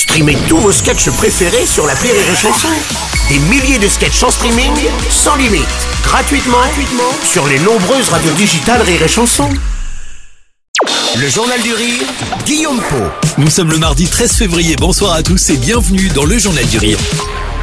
Streamez tous vos sketchs préférés sur la Rire et Chanson. Des milliers de sketchs en streaming, sans limite, gratuitement, gratuitement sur les nombreuses radios digitales Rire et Chanson. Le Journal du Rire, Guillaume Po. Nous sommes le mardi 13 février. Bonsoir à tous et bienvenue dans le Journal du Rire.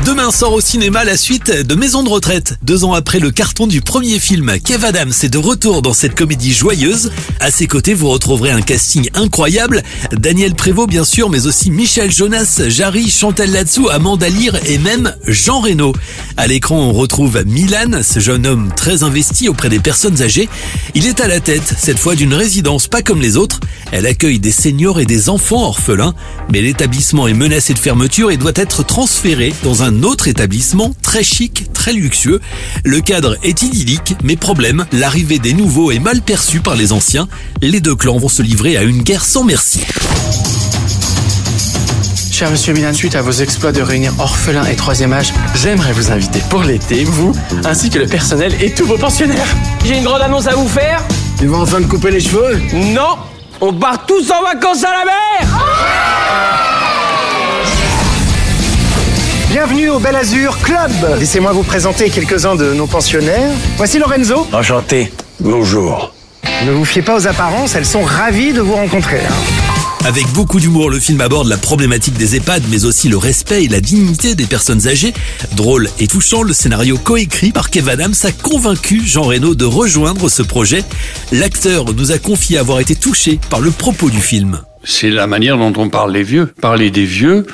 Demain sort au cinéma la suite de Maison de retraite. Deux ans après le carton du premier film, Kev Adams est de retour dans cette comédie joyeuse. À ses côtés, vous retrouverez un casting incroyable. Daniel Prévost, bien sûr, mais aussi Michel Jonas, Jarry, Chantal Latsou, Amanda Lear et même Jean Reno. À l'écran, on retrouve Milan, ce jeune homme très investi auprès des personnes âgées. Il est à la tête, cette fois d'une résidence pas comme les autres. Elle accueille des seniors et des enfants orphelins, mais l'établissement est menacé de fermeture et doit être transféré dans un autre établissement très chic, très luxueux. Le cadre est idyllique, mais problème, l'arrivée des nouveaux est mal perçue par les anciens. Les deux clans vont se livrer à une guerre sans merci. Cher Monsieur Milan, suite à vos exploits de réunir orphelins et troisième âge, j'aimerais vous inviter pour l'été, vous, ainsi que le personnel et tous vos pensionnaires. J'ai une grande annonce à vous faire. Tu vas enfin te couper les cheveux Non, on part tous en vacances à la mer. Bienvenue au Bel Azur Club. Laissez-moi vous présenter quelques-uns de nos pensionnaires. Voici Lorenzo. Enchanté. Bonjour. Ne vous fiez pas aux apparences, elles sont ravies de vous rencontrer. hein. Avec beaucoup d'humour, le film aborde la problématique des EHPAD, mais aussi le respect et la dignité des personnes âgées. Drôle et touchant, le scénario coécrit par Kev Adams a convaincu Jean Reno de rejoindre ce projet. L'acteur nous a confié avoir été touché par le propos du film. c'est la manière dont on parle les vieux. Parler des vieux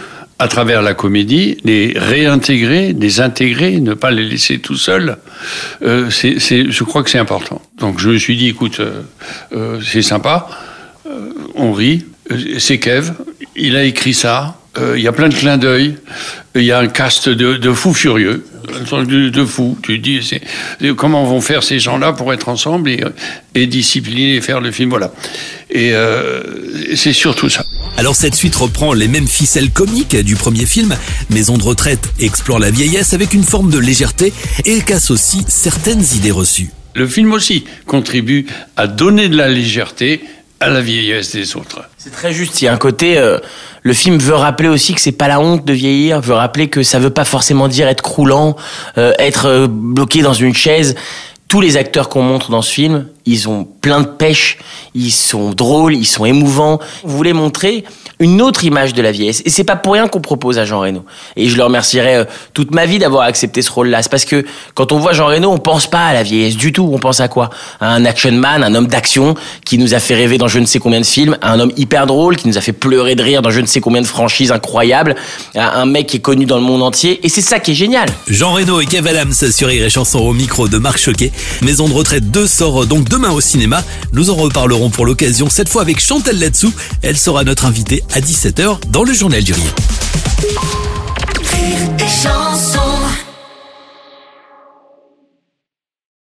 à travers la comédie, les réintégrer, les intégrer, ne pas les laisser tout seuls. Euh, c'est, je crois que c'est important. Donc je me suis dit, écoute, euh, euh, c'est sympa, euh, on rit, Euh, c'est Kev, il a écrit ça. Il y a plein de clins d'œil. Il y a un cast de, de fous furieux, de, de fous. Tu dis, comment vont faire ces gens-là pour être ensemble et, et discipliner et faire le film Voilà. Et euh, c'est surtout ça. Alors cette suite reprend les mêmes ficelles comiques du premier film. Maison de retraite explore la vieillesse avec une forme de légèreté et casse aussi certaines idées reçues. Le film aussi contribue à donner de la légèreté à la vieillesse des autres. C'est très juste. Il y a un côté. euh, le film veut rappeler aussi que c'est pas la honte de vieillir. Veut rappeler que ça veut pas forcément dire être croulant, euh, être euh, bloqué dans une chaise. Tous les acteurs qu'on montre dans ce film, ils ont plein de pêche, ils sont drôles, ils sont émouvants. Vous voulez montrer une autre image de la vieillesse. Et c'est pas pour rien qu'on propose à Jean Reno. Et je le remercierai euh, toute ma vie d'avoir accepté ce rôle-là. C'est parce que quand on voit Jean Reno, on pense pas à la vieillesse du tout. On pense à quoi? À un action man, un homme d'action qui nous a fait rêver dans je ne sais combien de films, à un homme hyper drôle qui nous a fait pleurer de rire dans je ne sais combien de franchises incroyables, à un mec qui est connu dans le monde entier. Et c'est ça qui est génial. Jean Reno et Kev Adams sur Rire Chanson au micro de Marc Choquet. Maison de retraite 2 sort donc demain au cinéma. Nous en reparlerons pour l'occasion, cette fois avec Chantal Latsou. Elle sera notre invitée à 17h dans le Journal du Rire.